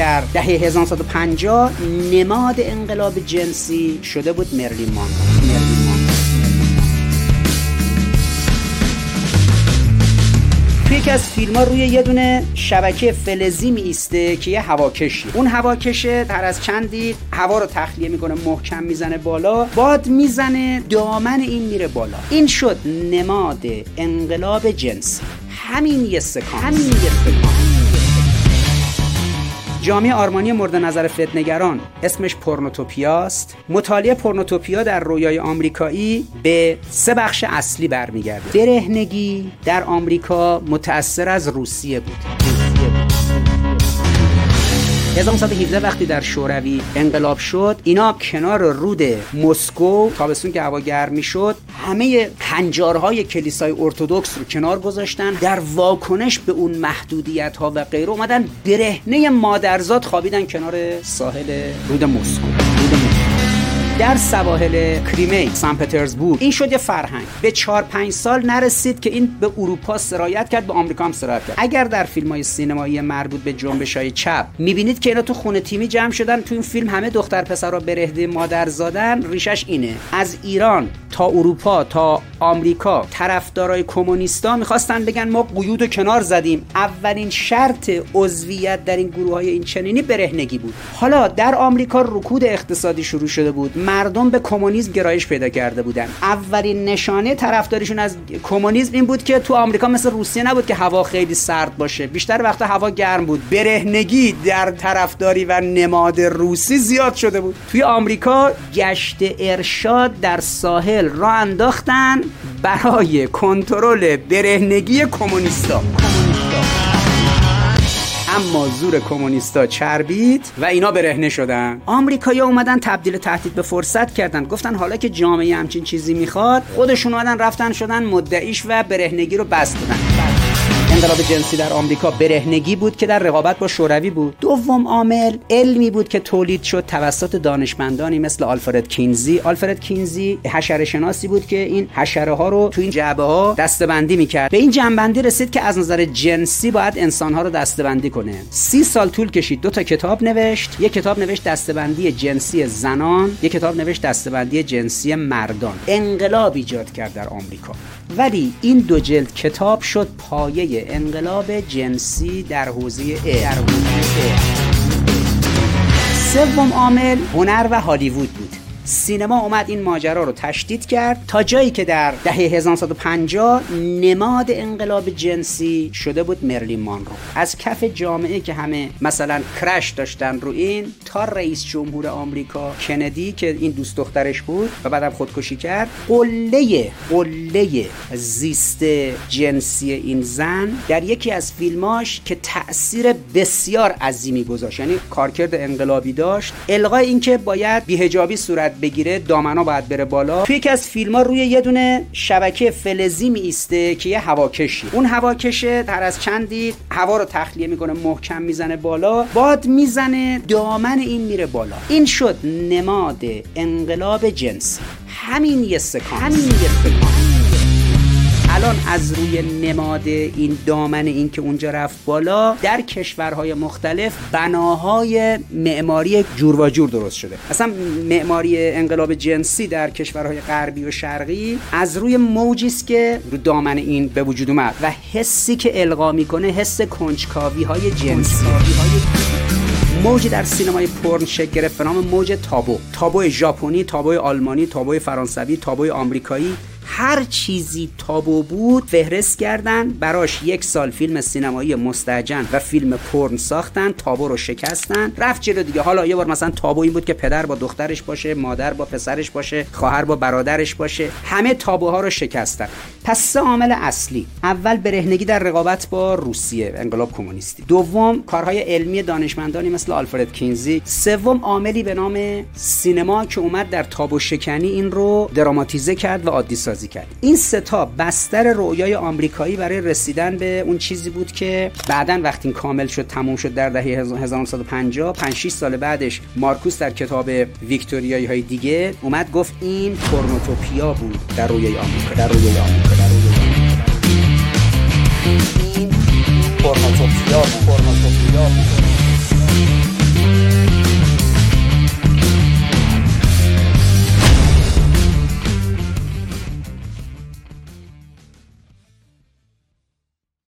در دهه 1950 نماد انقلاب جنسی شده بود مرلین مانرو یکی از فیلم ها روی یه دونه شبکه فلزی می ایسته که یه هواکشی. اون هواکشه هر از چندی هوا رو تخلیه می‌کنه محکم می‌زنه بالا باد می‌زنه دامن این میره بالا. این شد نماد انقلاب جنسی. همین یه سکانس. همین یه سکانس. جامعه آرمانی مورد نظر فتنگران اسمش پورنوتوپیاست مطالعه پورنوتوپیا در رویای آمریکایی به سه بخش اصلی برمیگرده. برهنگی در آمریکا متأثر از روسیه بود. 1917 وقتی در شوروی انقلاب شد اینا کنار رود مسکو تابستون که هوا گرم می‌شد همه هنجارهای کلیسای ارتودکس رو کنار گذاشتن. در واکنش به اون محدودیت ها و غیره اومدن برهنه مادرزاد خوابیدن کنار ساحل رود مسکو. در سواحل کریمی سن پترزبورگ این شد یه فرهنگ. به 4 5 سال نرسید که این به اروپا سرایت کرد به آمریکا هم سرایت کرد. اگر در فیلم های سینمایی مربوط به جنبش های چپ می‌بینید که اینا تو خونه تیمی جمع شدن تو این فیلم همه دختر پسرها برهده مادر زادن ریشش اینه. از ایران تا اروپا تا آمریکا طرفدارای کمونیستا می‌خواستن بگن ما قیود کنار زدیم. اولین شرط عضویت در این گروه های این چنینی برهنگی بود. حالا در آمریکا رکود اقتصادی شروع شده بود. مردم به کمونیسم گرایش پیدا کرده بودن. اولین نشانه طرفداریشون از کمونیسم این بود که تو آمریکا مثل روسیه نبود که هوا خیلی سرد باشه. بیشتر وقتا هوا گرم بود. برهنگی در طرفداری و نماد روسی زیاد شده بود. توی آمریکا گشت ارشاد در ساحل را انداختن برای کنترل برهنگی کمونیستا. اما زور کمونیستا چربید و اینا برهنه شدن. آمریکایی‌ها اومدن تبدیل تهدید به فرصت کردن. گفتن حالا که جامعه همچین چیزی می‌خواد خودشون اومدن رفتن شدن مدعیش و برهنگی رو بست دادن. انقلاب جنسی در آمریکا برهنگی بود که در رقابت با شوروی بود. دوم عامل علمی بود که تولید شد توسط دانشمندانی مثل آلفرد کینزی. آلفرد کینزی حشره شناسی بود که این حشره ها رو تو این جعبه ها دستبندی می‌کرد. به این جنبندی رسید که از نظر جنسی باید انسان ها رو دستبندی کنه. سی سال طول کشید. دو تا کتاب نوشت. یک کتاب نوشت دستبندی جنسی زنان یک کتاب نوشت دستبندی جنسی مردان. انقلاب ایجاد کرد در آمریکا. ولی این دو جلد کتاب شد پایه انقلاب جنسی در حوزه سوم عامل هنر و هالیوود بود. سینما اومد این ماجرا رو تشدید کرد تا جایی که در دهه 1950 نماد انقلاب جنسی شده بود مرلین مانرو. از کف جامعه که همه مثلا کرش داشتن رو این تا رئیس جمهور آمریکا کندی که این دوست دخترش بود و بعدم خودکشی کرد قله قله زیست جنسی این زن در یکی از فیلماش که تاثیر بسیار عظیمی گذاشت. یعنی کارکرد انقلابی داشت. الغای اینکه باید بیهجابی صورت بگیره دامنا باید بره بالا. توی یکی از فیلم ها روی یه دونه شبکه فلزی می ایسته که یه هواکشی. اون هواکشه هر از چندی هوا رو تخلیه می‌کنه محکم می‌زنه بالا باد می‌زنه دامن این میره بالا. این شد نماد انقلاب جنسی همین یه سکانس. همین یه سکانس. الان از روی نماد این دامن این که اونجا رفت بالا در کشورهای مختلف بناهای معماری جور و جور درست شده. اصلا معماری انقلاب جنسی در کشورهای غربی و شرقی از روی موجی است که رو دامن این به وجود اومد و حسی که القا می‌کنه حس کنجکاوی های جنسی موجی در سینمای پرن شکل گرفت به نام موج تابو. تابو ژاپنی تابو آلمانی تابو فرانسوی تابو آمریکایی. هر چیزی تابو بود فهرست کردن. براش یک سال فیلم سینمایی مستجن و فیلم پرن ساختن تابو رو شکستن. رفت جلو دیگه. حالا یه بار مثلا تابو این بود که پدر با دخترش باشه مادر با پسرش باشه خواهر با برادرش باشه. همه تابوها رو شکستن. پس سه عامل اصلی. اول برهنگی در رقابت با روسیه انقلاب کمونیستی. دوم کارهای علمی دانشمندانی مثل آلفرد کینزی. سوم عاملی به نام سینما که اومد در تابو شکنی این رو دراماتیزه کرد و عادی سازی کرد. این ستا بستر رویای آمریکایی برای رسیدن به اون چیزی بود که بعدا وقتی این کامل شد تموم شد در دهه 1950 5 6 سال بعدش مارکوس در کتاب ویکتوریایی های دیگه اومد گفت این پورنوتوپیا بود در رویای آمریکا در رویای آمریکا در رویای آمریکا. این پورنوتوپیا پورنوتوپیا.